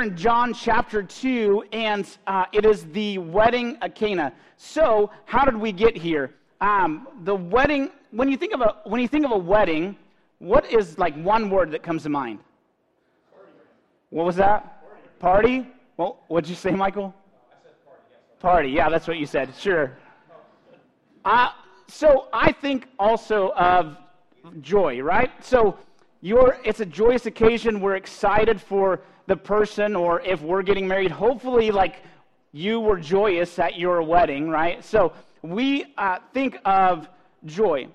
In John chapter 2, and uh, it is the wedding at Cana. So, how did we get here? Um, the wedding, when you, think of a, when you think of a wedding, what is like one word that comes to mind? What was that? Party? Well, what'd you say, Michael? Party, yeah, that's what you said. Sure. Uh, so I think also of joy, right? So you're, it's a joyous occasion. We're excited for the person, or if we're getting married, hopefully, like you were joyous at your wedding, right? So we uh, think of joy.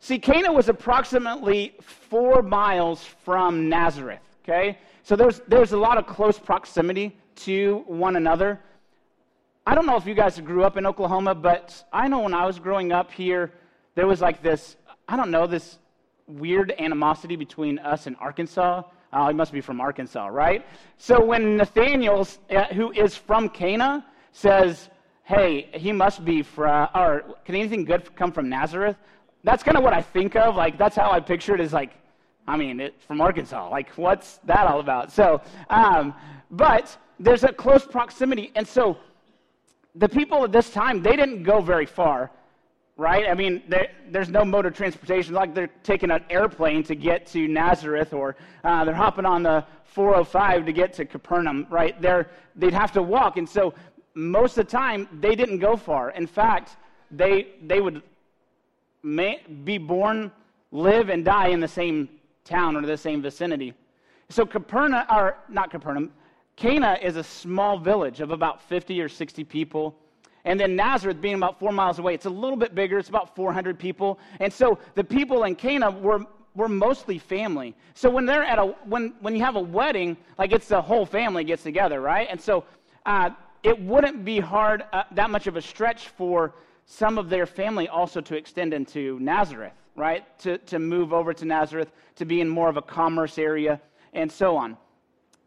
See, Cana was approximately four miles from Nazareth, okay? So there's, there's a lot of close proximity to one another. I don't know if you guys grew up in Oklahoma, but I know when I was growing up here, there was like this, I don't know, this weird animosity between us and Arkansas. Oh, he must be from Arkansas, right? So when Nathanael, uh, who is from Cana, says, hey, he must be from, or can anything good come from Nazareth? That's kind of what I think of. Like, that's how I picture it is like, I mean, it's from Arkansas. Like, what's that all about? So, um, but there's a close proximity. And so the people at this time, they didn't go very far right? I mean, there, there's no mode of transportation. Like they're taking an airplane to get to Nazareth, or uh, they're hopping on the 405 to get to Capernaum, right? They're, they'd have to walk. And so most of the time, they didn't go far. In fact, they, they would may, be born, live, and die in the same town or the same vicinity. So Capernaum, or not Capernaum, Cana is a small village of about 50 or 60 people. And then Nazareth being about four miles away, it's a little bit bigger. It's about 400 people. And so the people in Cana were, were mostly family. So when they're at a, when, when you have a wedding, like it's the whole family gets together, right? And so uh, it wouldn't be hard, uh, that much of a stretch for some of their family also to extend into Nazareth, right? To, to move over to Nazareth, to be in more of a commerce area, and so on.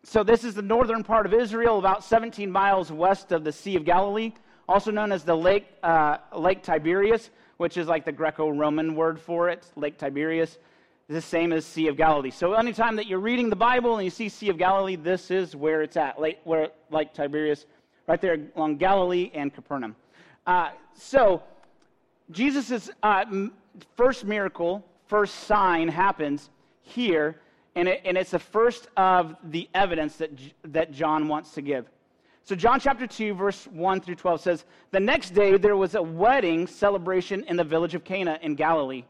So this is the northern part of Israel, about 17 miles west of the Sea of Galilee also known as the Lake, uh, Lake Tiberias, which is like the Greco Roman word for it, Lake Tiberias. is the same as Sea of Galilee. So anytime that you're reading the Bible and you see Sea of Galilee, this is where it's at, Lake, where, Lake Tiberias, right there along Galilee and Capernaum. Uh, so Jesus' uh, first miracle, first sign happens here, and, it, and it's the first of the evidence that, that John wants to give. So, John chapter 2, verse 1 through 12 says, The next day there was a wedding celebration in the village of Cana in Galilee.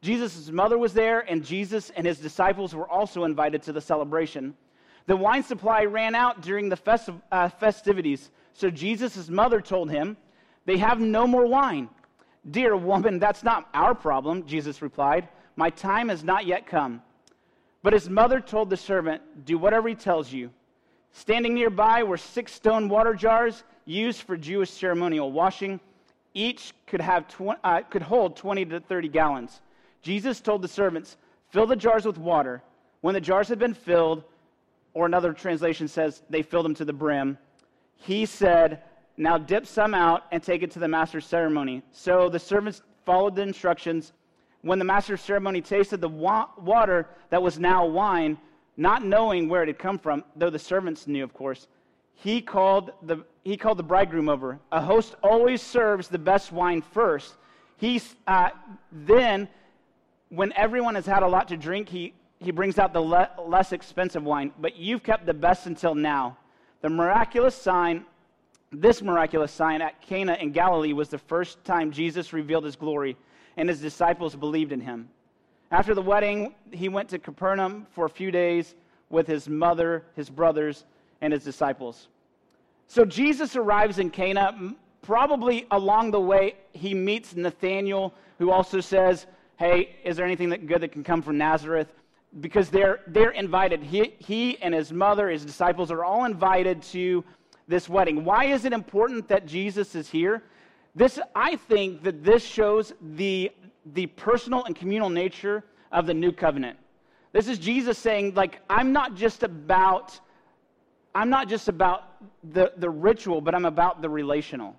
Jesus' mother was there, and Jesus and his disciples were also invited to the celebration. The wine supply ran out during the festi- uh, festivities, so Jesus' mother told him, They have no more wine. Dear woman, that's not our problem, Jesus replied. My time has not yet come. But his mother told the servant, Do whatever he tells you. Standing nearby were six stone water jars used for Jewish ceremonial washing. Each could, have tw- uh, could hold 20 to 30 gallons. Jesus told the servants, Fill the jars with water. When the jars had been filled, or another translation says they filled them to the brim, he said, Now dip some out and take it to the master's ceremony. So the servants followed the instructions. When the master's ceremony tasted the wa- water that was now wine, not knowing where it had come from, though the servants knew, of course, he called the, he called the bridegroom over. A host always serves the best wine first. He, uh, then, when everyone has had a lot to drink, he, he brings out the le- less expensive wine. But you've kept the best until now. The miraculous sign, this miraculous sign at Cana in Galilee was the first time Jesus revealed his glory, and his disciples believed in him. After the wedding, he went to Capernaum for a few days with his mother, his brothers, and his disciples. So Jesus arrives in Cana. Probably along the way, he meets Nathanael, who also says, Hey, is there anything that good that can come from Nazareth? Because they're, they're invited. He, he and his mother, his disciples, are all invited to this wedding. Why is it important that Jesus is here? This, I think that this shows the, the personal and communal nature of the new covenant. This is Jesus saying, like, I'm not just about, I'm not just about the, the ritual, but I'm about the relational.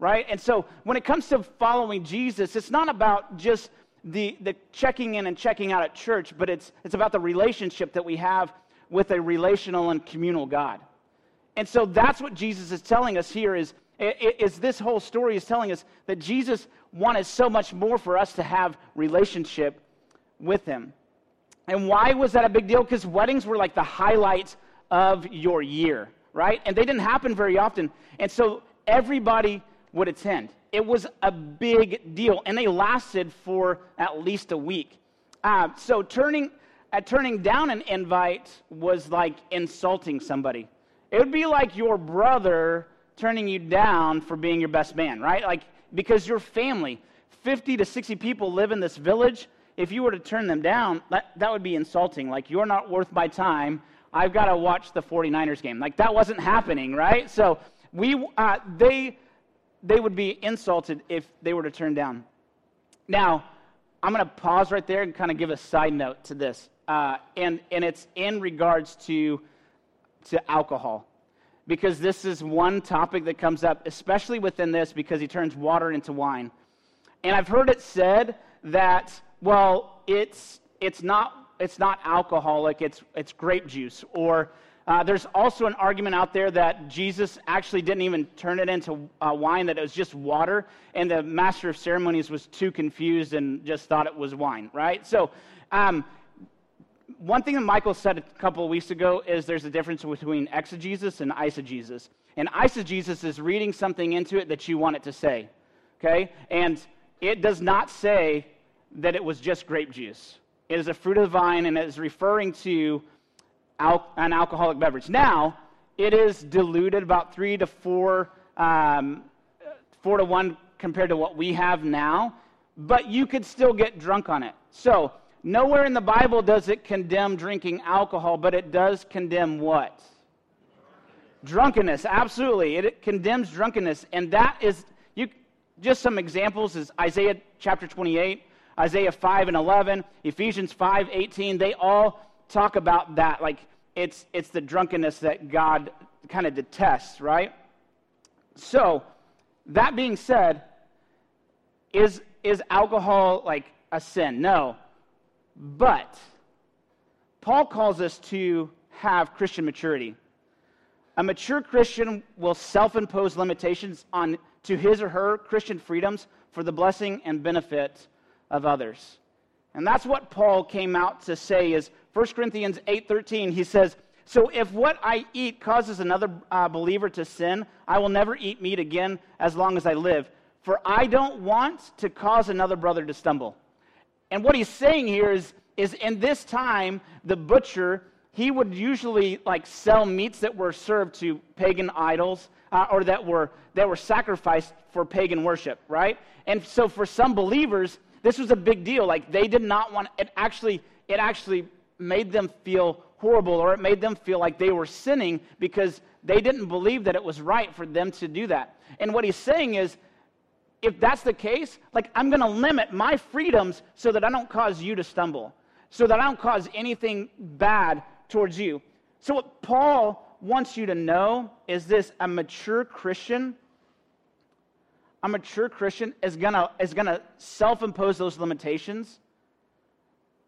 Right? And so when it comes to following Jesus, it's not about just the, the checking in and checking out at church, but it's, it's about the relationship that we have with a relational and communal God. And so that's what Jesus is telling us here is, is this whole story is telling us that Jesus wanted so much more for us to have relationship with him. And why was that a big deal? Because weddings were like the highlight of your year, right? And they didn't happen very often. And so everybody would attend. It was a big deal. And they lasted for at least a week. Uh, so turning, uh, turning down an invite was like insulting somebody. It would be like your brother turning you down for being your best man, right? Like, because your family, 50 to 60 people live in this village. If you were to turn them down, that, that would be insulting. Like, you're not worth my time. I've got to watch the 49ers game. Like, that wasn't happening, right? So, we, uh, they, they would be insulted if they were to turn down. Now, I'm going to pause right there and kind of give a side note to this. Uh, and, and it's in regards to to alcohol because this is one topic that comes up, especially within this, because he turns water into wine. And I've heard it said that, well, it's, it's, not, it's not alcoholic, it's, it's grape juice. Or uh, there's also an argument out there that Jesus actually didn't even turn it into uh, wine, that it was just water, and the master of ceremonies was too confused and just thought it was wine, right? So, um, one thing that Michael said a couple of weeks ago is there's a difference between exegesis and eisegesis. And eisegesis is reading something into it that you want it to say. Okay? And it does not say that it was just grape juice. It is a fruit of the vine and it is referring to al- an alcoholic beverage. Now, it is diluted about three to four, um, four to one compared to what we have now, but you could still get drunk on it. So, Nowhere in the Bible does it condemn drinking alcohol, but it does condemn what? Drunkenness, absolutely. It condemns drunkenness. And that is, you, just some examples is Isaiah chapter 28, Isaiah 5 and 11, Ephesians 5, 18. They all talk about that. Like, it's, it's the drunkenness that God kind of detests, right? So, that being said, is, is alcohol like a sin? No. But Paul calls us to have Christian maturity. A mature Christian will self impose limitations on to his or her Christian freedoms for the blessing and benefit of others. And that's what Paul came out to say is 1 Corinthians 8:13 he says, "So if what I eat causes another uh, believer to sin, I will never eat meat again as long as I live, for I don't want to cause another brother to stumble." And what he's saying here is, is in this time, the butcher, he would usually like sell meats that were served to pagan idols uh, or that were, that were sacrificed for pagan worship, right? And so for some believers, this was a big deal. Like they did not want, it actually, it actually made them feel horrible or it made them feel like they were sinning because they didn't believe that it was right for them to do that. And what he's saying is, if that's the case, like I'm going to limit my freedoms so that I don't cause you to stumble, so that I don't cause anything bad towards you. So, what Paul wants you to know is this a mature Christian, a mature Christian is going to is going to self impose those limitations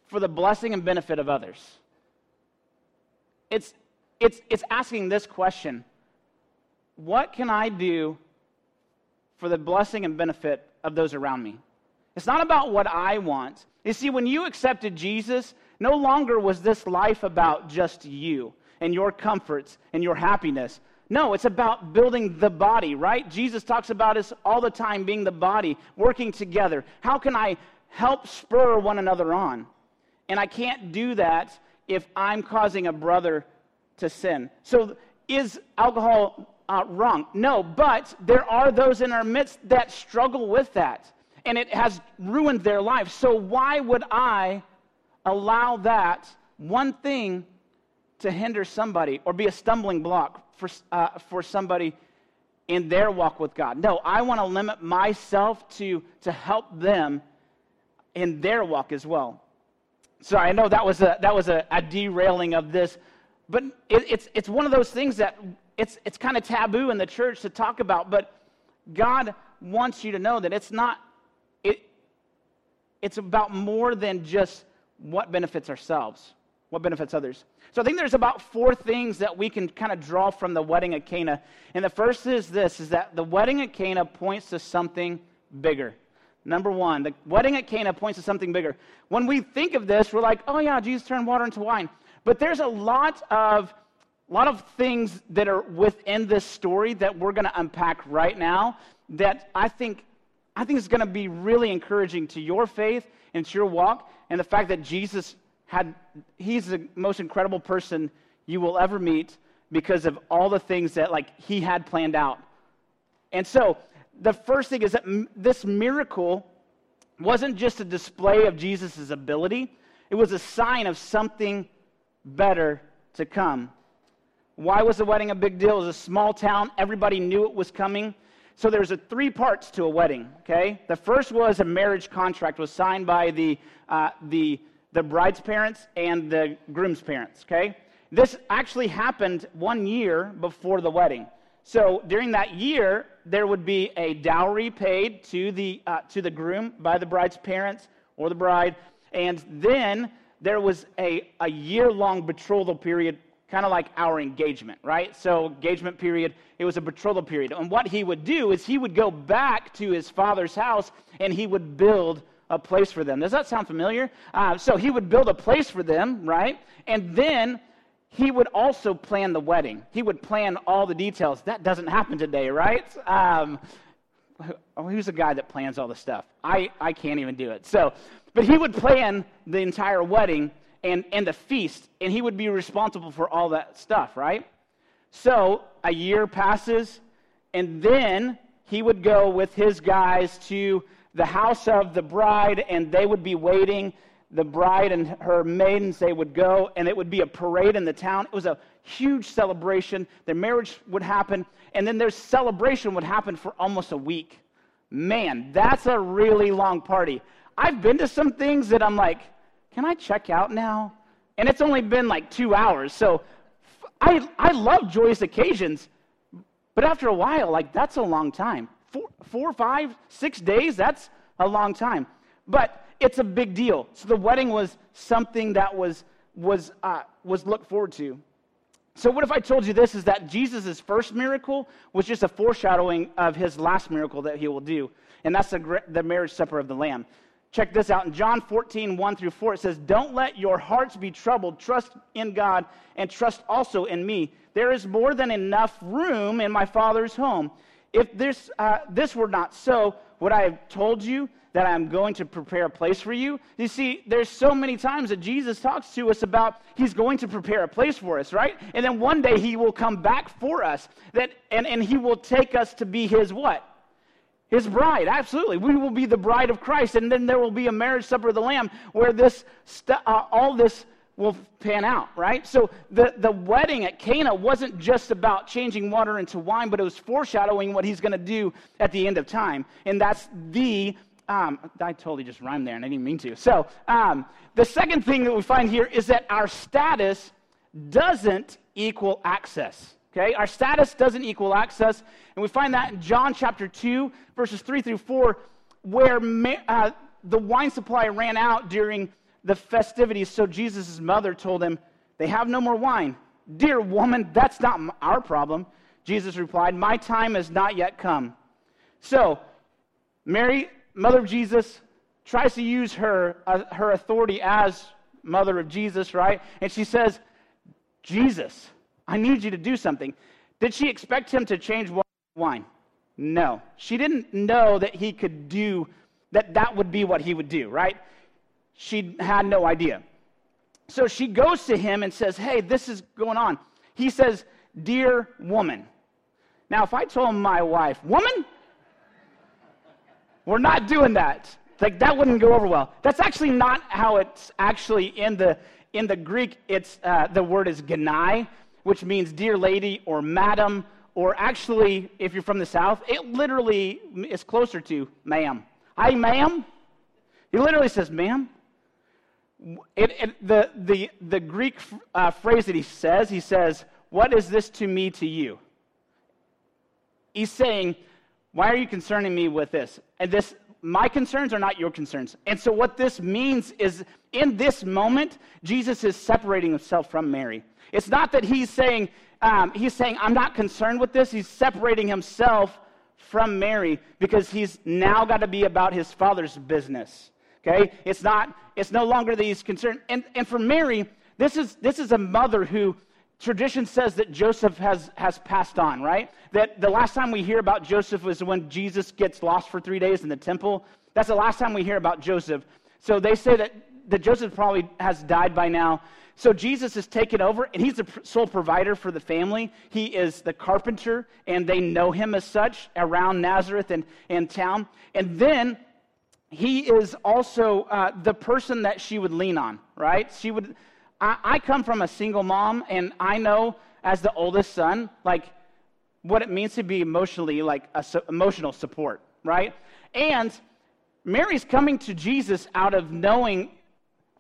for the blessing and benefit of others. It's, it's, it's asking this question What can I do for the blessing and benefit of those around me. It's not about what I want. You see, when you accepted Jesus, no longer was this life about just you and your comforts and your happiness. No, it's about building the body, right? Jesus talks about us all the time being the body, working together. How can I help spur one another on? And I can't do that if I'm causing a brother to sin. So, is alcohol uh, wrong. No, but there are those in our midst that struggle with that, and it has ruined their life. So, why would I allow that one thing to hinder somebody or be a stumbling block for, uh, for somebody in their walk with God. No, I want to limit myself to, to help them in their walk as well. So I know that was a, that was a, a derailing of this, but it, it's, it's one of those things that it's, it's kind of taboo in the church to talk about, but God wants you to know that it's not, it, it's about more than just what benefits ourselves, what benefits others. So I think there's about four things that we can kind of draw from the wedding at Cana. And the first is this, is that the wedding at Cana points to something bigger. Number one, the wedding at Cana points to something bigger. When we think of this, we're like, oh yeah, Jesus turned water into wine. But there's a lot of a lot of things that are within this story that we're going to unpack right now that I think I think is going to be really encouraging to your faith and to your walk and the fact that Jesus had he's the most incredible person you will ever meet because of all the things that like he had planned out. And so the first thing is that m- this miracle wasn't just a display of Jesus' ability, it was a sign of something better to come. Why was the wedding a big deal? It was a small town, everybody knew it was coming. So there's a three parts to a wedding, okay? The first was a marriage contract was signed by the, uh, the, the bride's parents and the groom's parents, okay? This actually happened one year before the wedding. So during that year, there would be a dowry paid to the, uh, to the groom by the bride's parents or the bride. And then there was a, a year long betrothal period, kind of like our engagement, right? So, engagement period, it was a betrothal period. And what he would do is he would go back to his father's house and he would build a place for them. Does that sound familiar? Uh, so, he would build a place for them, right? And then he would also plan the wedding. He would plan all the details. That doesn't happen today, right? Um, who's the guy that plans all the stuff? I, I can't even do it. So, but he would plan the entire wedding and, and the feast, and he would be responsible for all that stuff, right? So a year passes, and then he would go with his guys to the house of the bride, and they would be waiting the bride and her maidens, they would go, and it would be a parade in the town. It was a huge celebration. Their marriage would happen, and then their celebration would happen for almost a week. Man, that's a really long party. I've been to some things that I'm like, can I check out now? And it's only been like two hours. So I, I love joyous occasions, but after a while, like, that's a long time. Four, four, five, six days, that's a long time. But it's a big deal. So the wedding was something that was, was, uh, was looked forward to. So, what if I told you this is that Jesus' first miracle was just a foreshadowing of his last miracle that he will do? And that's the, the marriage supper of the Lamb. Check this out. In John 14, 1 through 4, it says, Don't let your hearts be troubled. Trust in God and trust also in me. There is more than enough room in my Father's home. If this, uh, this were not so, would I have told you that I'm going to prepare a place for you? You see, there's so many times that Jesus talks to us about he's going to prepare a place for us, right? And then one day he will come back for us. That and, and he will take us to be his what? His bride, absolutely. We will be the bride of Christ, and then there will be a marriage supper of the Lamb where this uh, all this will pan out, right? So the, the wedding at Cana wasn't just about changing water into wine, but it was foreshadowing what he's going to do at the end of time. And that's the, um, I totally just rhymed there and I didn't mean to. So um, the second thing that we find here is that our status doesn't equal access. Okay, our status doesn't equal access, and we find that in John chapter 2, verses 3 through 4, where uh, the wine supply ran out during the festivities, so Jesus' mother told him, They have no more wine. Dear woman, that's not our problem. Jesus replied, My time has not yet come. So, Mary, mother of Jesus, tries to use her, uh, her authority as mother of Jesus, right? And she says, Jesus, I need you to do something. Did she expect him to change wine? No. She didn't know that he could do, that that would be what he would do, right? She had no idea. So she goes to him and says, Hey, this is going on. He says, Dear woman. Now, if I told my wife, Woman, we're not doing that. Like, that wouldn't go over well. That's actually not how it's actually in the, in the Greek. It's, uh, the word is ganai, which means dear lady or madam or actually, if you're from the South, it literally is closer to ma'am. Hi, ma'am. He literally says, ma'am. It, it, the, the, the Greek uh, phrase that he says, he says, What is this to me to you? He's saying, Why are you concerning me with this? And this, my concerns are not your concerns. And so, what this means is in this moment, Jesus is separating himself from Mary. It's not that he's saying, um, he's saying, I'm not concerned with this. He's separating himself from Mary because he's now got to be about his father's business. Okay? It's not, it's no longer that he's concerned. And, and for Mary, this is, this is a mother who tradition says that Joseph has, has passed on, right? That the last time we hear about Joseph was when Jesus gets lost for three days in the temple. That's the last time we hear about Joseph. So they say that, that Joseph probably has died by now. So Jesus is taken over, and he's the sole provider for the family. He is the carpenter, and they know him as such around Nazareth and, and town. And then he is also uh, the person that she would lean on, right? She would. I, I come from a single mom, and I know as the oldest son, like what it means to be emotionally like a emotional support, right? And Mary's coming to Jesus out of knowing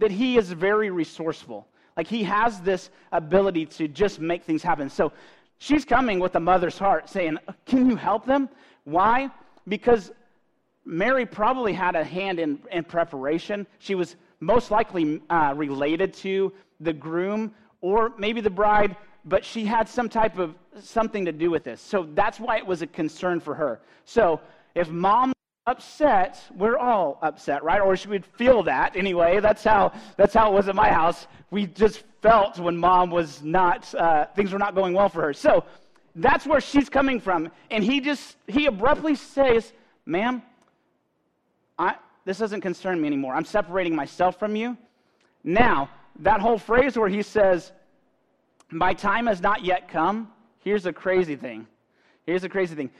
that he is very resourceful. Like he has this ability to just make things happen. So she's coming with a mother's heart saying, Can you help them? Why? Because Mary probably had a hand in, in preparation. She was most likely uh, related to the groom or maybe the bride, but she had some type of something to do with this. So that's why it was a concern for her. So if mom upset, we're all upset, right? Or should we feel that anyway? That's how that's how it was at my house. We just felt when mom was not uh, things were not going well for her. So that's where she's coming from, and he just he abruptly says, "Ma'am, I, this doesn't concern me anymore. I'm separating myself from you. Now, that whole phrase where he says, My time has not yet come, here's a crazy thing. Here's a crazy thing.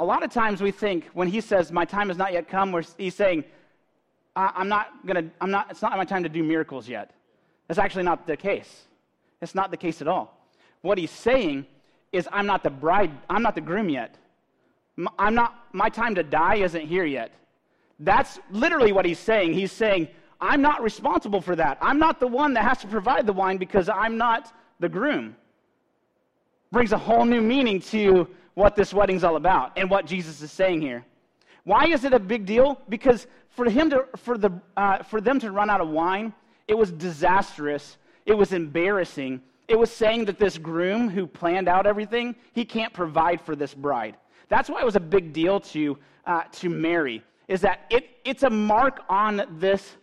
A lot of times we think when he says, My time has not yet come, he's saying, I'm not gonna, I'm not, it's not my time to do miracles yet. That's actually not the case. It's not the case at all. What he's saying is, I'm not the bride, I'm not the groom yet. I'm not, my time to die isn't here yet. That's literally what he's saying. He's saying, I'm not responsible for that. I'm not the one that has to provide the wine because I'm not the groom. Brings a whole new meaning to what this wedding's all about and what Jesus is saying here. Why is it a big deal? Because for, him to, for, the, uh, for them to run out of wine, it was disastrous. It was embarrassing. It was saying that this groom who planned out everything, he can't provide for this bride. That's why it was a big deal to, uh, to Mary is that it, it's a mark on this,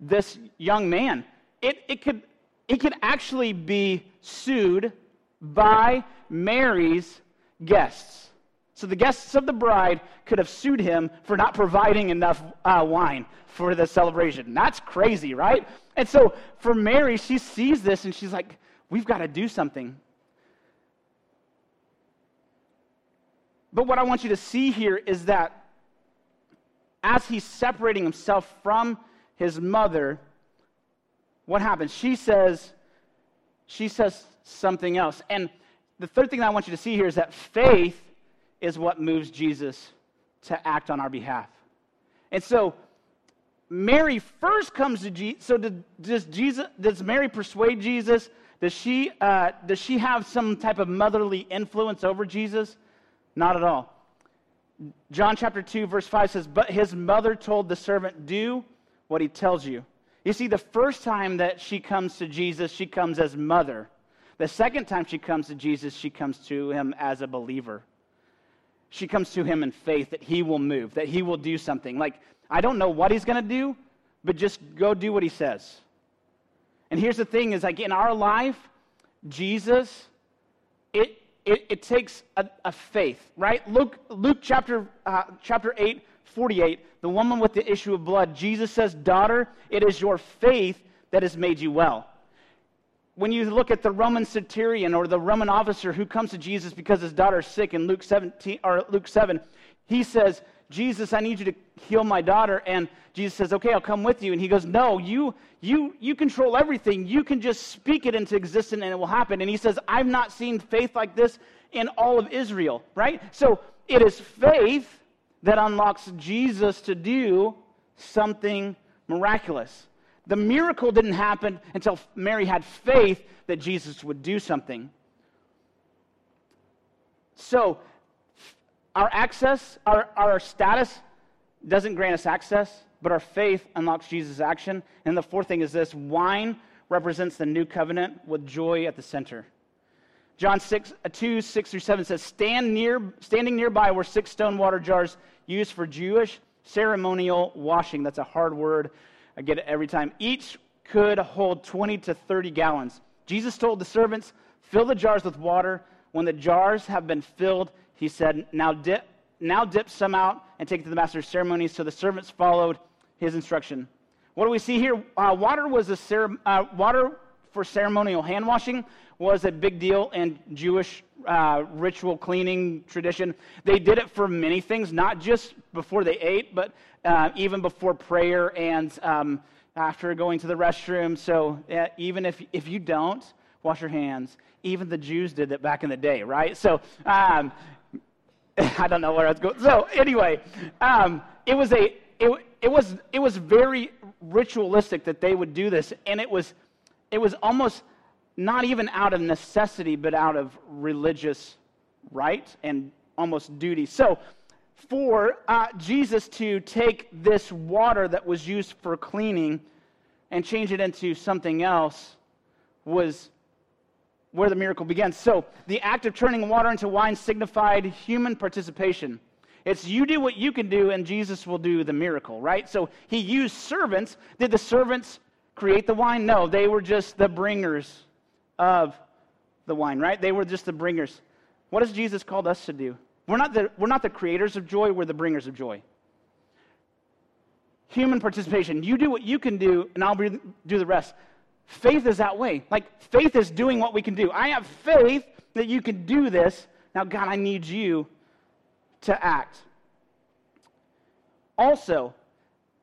this young man. It, it, could, it could actually be sued by Mary's guests. So the guests of the bride could have sued him for not providing enough uh, wine for the celebration. That's crazy, right? And so for Mary, she sees this and she's like, we've got to do something. But what I want you to see here is that as he's separating himself from his mother, what happens? She says, she says something else. And the third thing I want you to see here is that faith is what moves Jesus to act on our behalf. And so Mary first comes to Jesus. So did, does Jesus? Does Mary persuade Jesus? Does she? Uh, does she have some type of motherly influence over Jesus? Not at all. John chapter 2, verse 5 says, But his mother told the servant, Do what he tells you. You see, the first time that she comes to Jesus, she comes as mother. The second time she comes to Jesus, she comes to him as a believer. She comes to him in faith that he will move, that he will do something. Like, I don't know what he's going to do, but just go do what he says. And here's the thing is like in our life, Jesus, it, it, it takes a, a, faith, right? Luke, Luke chapter, uh, chapter 8, 48, the woman with the issue of blood, Jesus says, Daughter, it is your faith that has made you well. When you look at the Roman centurion or the Roman officer who comes to Jesus because his daughter is sick in Luke 17 or Luke 7, he says, Jesus, I need you to heal my daughter. And Jesus says, Okay, I'll come with you. And he goes, No, you, you, you control everything. You can just speak it into existence and it will happen. And he says, I've not seen faith like this in all of Israel, right? So it is faith that unlocks Jesus to do something miraculous. The miracle didn't happen until Mary had faith that Jesus would do something. So, our access, our, our status doesn't grant us access, but our faith unlocks Jesus' action. And the fourth thing is this wine represents the new covenant with joy at the center. John 6, uh, 2, 6 through 7 says, Stand near, Standing nearby were six stone water jars used for Jewish ceremonial washing. That's a hard word. I get it every time. Each could hold 20 to 30 gallons. Jesus told the servants, Fill the jars with water. When the jars have been filled, he said, Now dip, now dip some out and take it to the master's ceremony. So the servants followed his instruction. What do we see here? Uh, water was a cere- uh, water for ceremonial hand washing was a big deal in Jewish uh, ritual cleaning tradition. They did it for many things, not just before they ate, but uh, even before prayer and um, after going to the restroom. So even if, if you don't wash your hands, even the Jews did it back in the day, right? So um, I don't know where I was going. So anyway, um, it was a it, it was it was very ritualistic that they would do this, and it was it was almost not even out of necessity, but out of religious rite and almost duty. So, for uh, Jesus to take this water that was used for cleaning and change it into something else was where the miracle begins. So, the act of turning water into wine signified human participation. It's you do what you can do, and Jesus will do the miracle, right? So, he used servants. Did the servants create the wine? No, they were just the bringers of the wine, right? They were just the bringers. What has Jesus called us to do? We're not the, we're not the creators of joy, we're the bringers of joy. Human participation. You do what you can do, and I'll do the rest. Faith is that way. Like, faith is doing what we can do. I have faith that you can do this. Now, God, I need you to act. Also,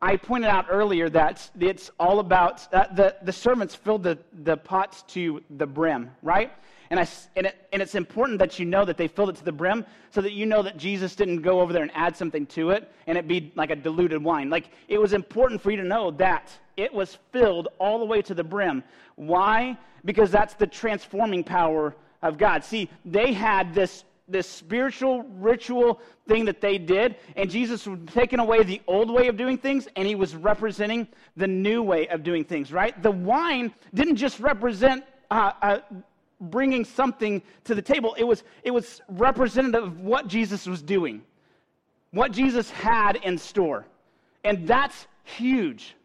I pointed out earlier that it's all about uh, the, the servants filled the, the pots to the brim, right? And, I, and, it, and it's important that you know that they filled it to the brim so that you know that Jesus didn't go over there and add something to it and it be like a diluted wine. Like, it was important for you to know that it was filled all the way to the brim. Why? Because that's the transforming power of God. See, they had this this spiritual ritual thing that they did, and Jesus was taking away the old way of doing things, and he was representing the new way of doing things, right? The wine didn't just represent uh, uh, bringing something to the table, it was, it was representative of what Jesus was doing, what Jesus had in store. And that's huge.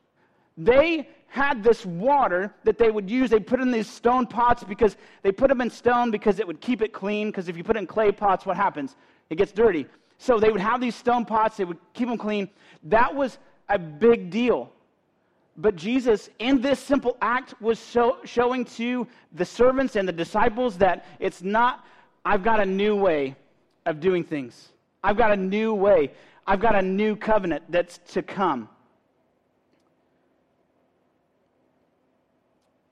They had this water that they would use. They put in these stone pots because they put them in stone because it would keep it clean. Because if you put it in clay pots, what happens? It gets dirty. So they would have these stone pots, they would keep them clean. That was a big deal. But Jesus, in this simple act, was so, showing to the servants and the disciples that it's not, I've got a new way of doing things. I've got a new way. I've got a new covenant that's to come.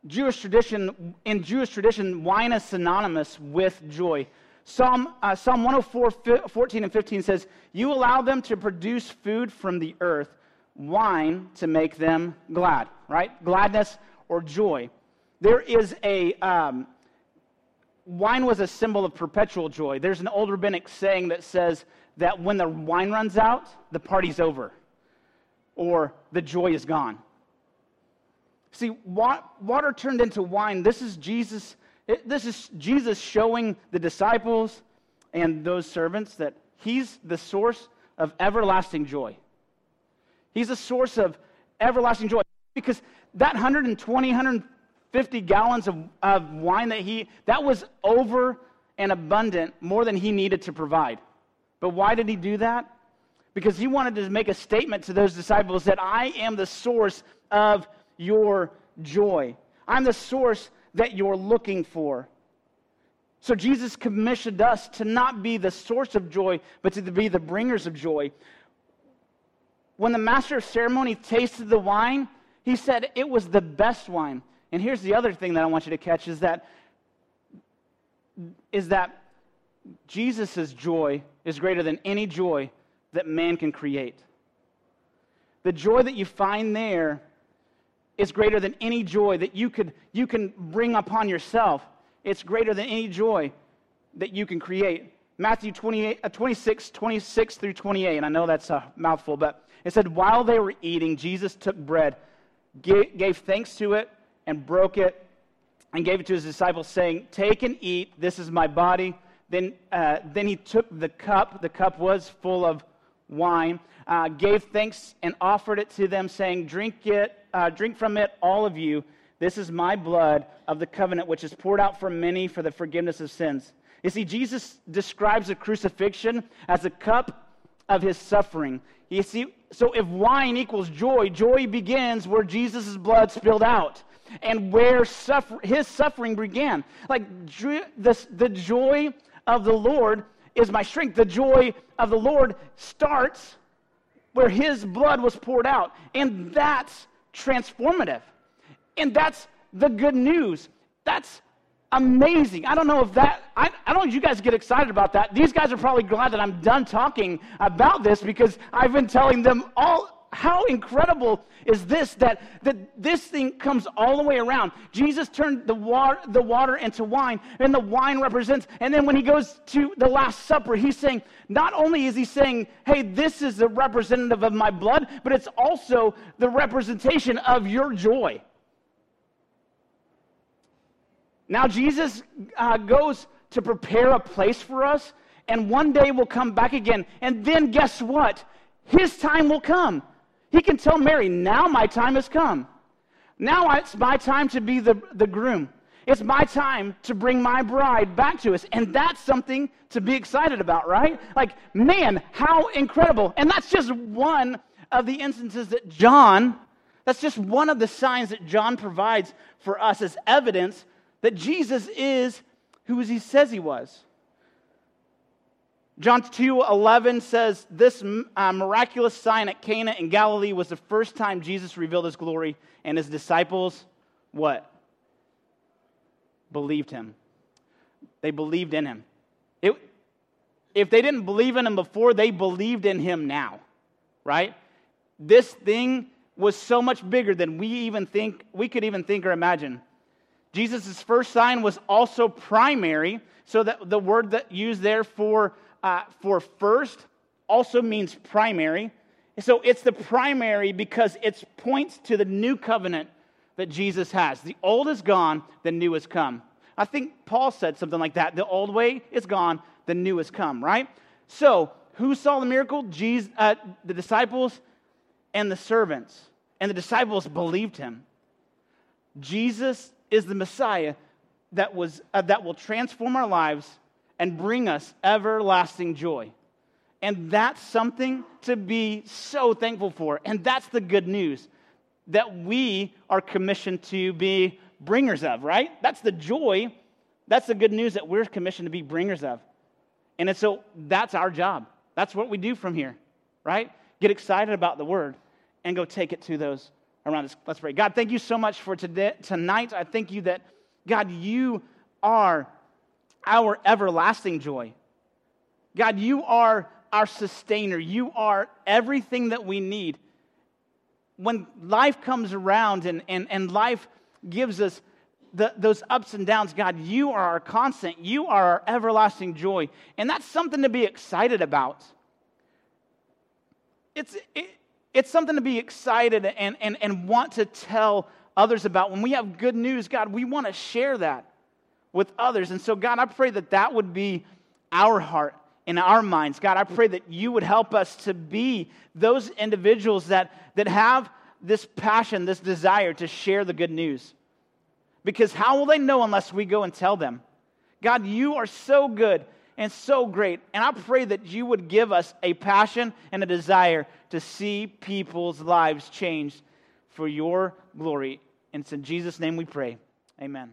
Jewish tradition, in Jewish tradition, wine is synonymous with joy. Psalm, uh, Psalm 104, 14 and 15 says, You allow them to produce food from the earth, wine to make them glad, right? Gladness or joy. There is a, um, wine was a symbol of perpetual joy. There's an old rabbinic saying that says that when the wine runs out, the party's over, or the joy is gone. See, water turned into wine. This is Jesus. This is Jesus showing the disciples and those servants that he's the source of everlasting joy. He's a source of everlasting joy because that 120, 150 gallons of, of wine that he, that was over and abundant, more than he needed to provide. But why did he do that? Because he wanted to make a statement to those disciples that I am the source of your joy. I'm the source that you're looking for. So Jesus commissioned us to not be the source of joy, but to be the bringers of joy. when the master of ceremony tasted the wine, he said it was the best wine. And here's the other thing that I want you to catch is that is that Jesus' joy is greater than any joy that man can create. The joy that you find there is greater than any joy that you could you can bring upon yourself. It's greater than any joy that you can create. Matthew 28, uh, 26, 26 through 28, and I know that's a mouthful, but it said, While they were eating, Jesus took bread, gave, gave thanks to it, and broke it, and gave it to his disciples, saying, Take and eat, this is my body. Then, uh, then he took the cup, the cup was full of wine, uh, gave thanks and offered it to them, saying, Drink it, uh, drink from it, all of you. This is my blood of the covenant, which is poured out for many for the forgiveness of sins. You see, Jesus describes the crucifixion as a cup of his suffering. You see, so if wine equals joy, joy begins where Jesus' blood spilled out and where suffer, his suffering began. Like the, the joy of the Lord is my strength. The joy of the Lord starts where his blood was poured out. And that's transformative. And that's the good news. That's amazing. I don't know if that, I, I don't know if you guys get excited about that. These guys are probably glad that I'm done talking about this because I've been telling them all how incredible is this that, that this thing comes all the way around jesus turned the water, the water into wine and the wine represents and then when he goes to the last supper he's saying not only is he saying hey this is the representative of my blood but it's also the representation of your joy now, Jesus uh, goes to prepare a place for us, and one day we'll come back again. And then, guess what? His time will come. He can tell Mary, Now my time has come. Now it's my time to be the, the groom. It's my time to bring my bride back to us. And that's something to be excited about, right? Like, man, how incredible. And that's just one of the instances that John, that's just one of the signs that John provides for us as evidence that Jesus is who he says he was. John 2 11 says, This uh, miraculous sign at Cana in Galilee was the first time Jesus revealed his glory, and his disciples, what? Believed him. They believed in him. It, if they didn't believe in him before, they believed in him now, right? This thing was so much bigger than we even think, we could even think or imagine. Jesus' first sign was also primary, so that the word that used there for, uh, for first also means primary. So it's the primary because it points to the new covenant that Jesus has. The old is gone, the new has come. I think Paul said something like that. The old way is gone, the new has come, right? So, who saw the miracle? Jesus, uh, the disciples and the servants. And the disciples believed him. Jesus is the Messiah that, was, uh, that will transform our lives and bring us everlasting joy. And that's something to be so thankful for. And that's the good news that we are commissioned to be bringers of, right? That's the joy. That's the good news that we're commissioned to be bringers of. And so that's our job. That's what we do from here, right? Get excited about the word and go take it to those around us. Let's pray. God, thank you so much for today, tonight. I thank you that, God, you are our everlasting joy. God, you are our sustainer. You are everything that we need. When life comes around and, and, and life gives us the, those ups and downs, God, you are our constant. You are our everlasting joy. And that's something to be excited about. It's, it, it's something to be excited and, and, and want to tell others about. When we have good news, God, we want to share that with others. And so, God, I pray that that would be our heart in our minds. God, I pray that you would help us to be those individuals that, that have this passion, this desire to share the good news. Because how will they know unless we go and tell them? God, you are so good and so great. And I pray that you would give us a passion and a desire to see people's lives changed for your glory. And it's in Jesus' name we pray. Amen.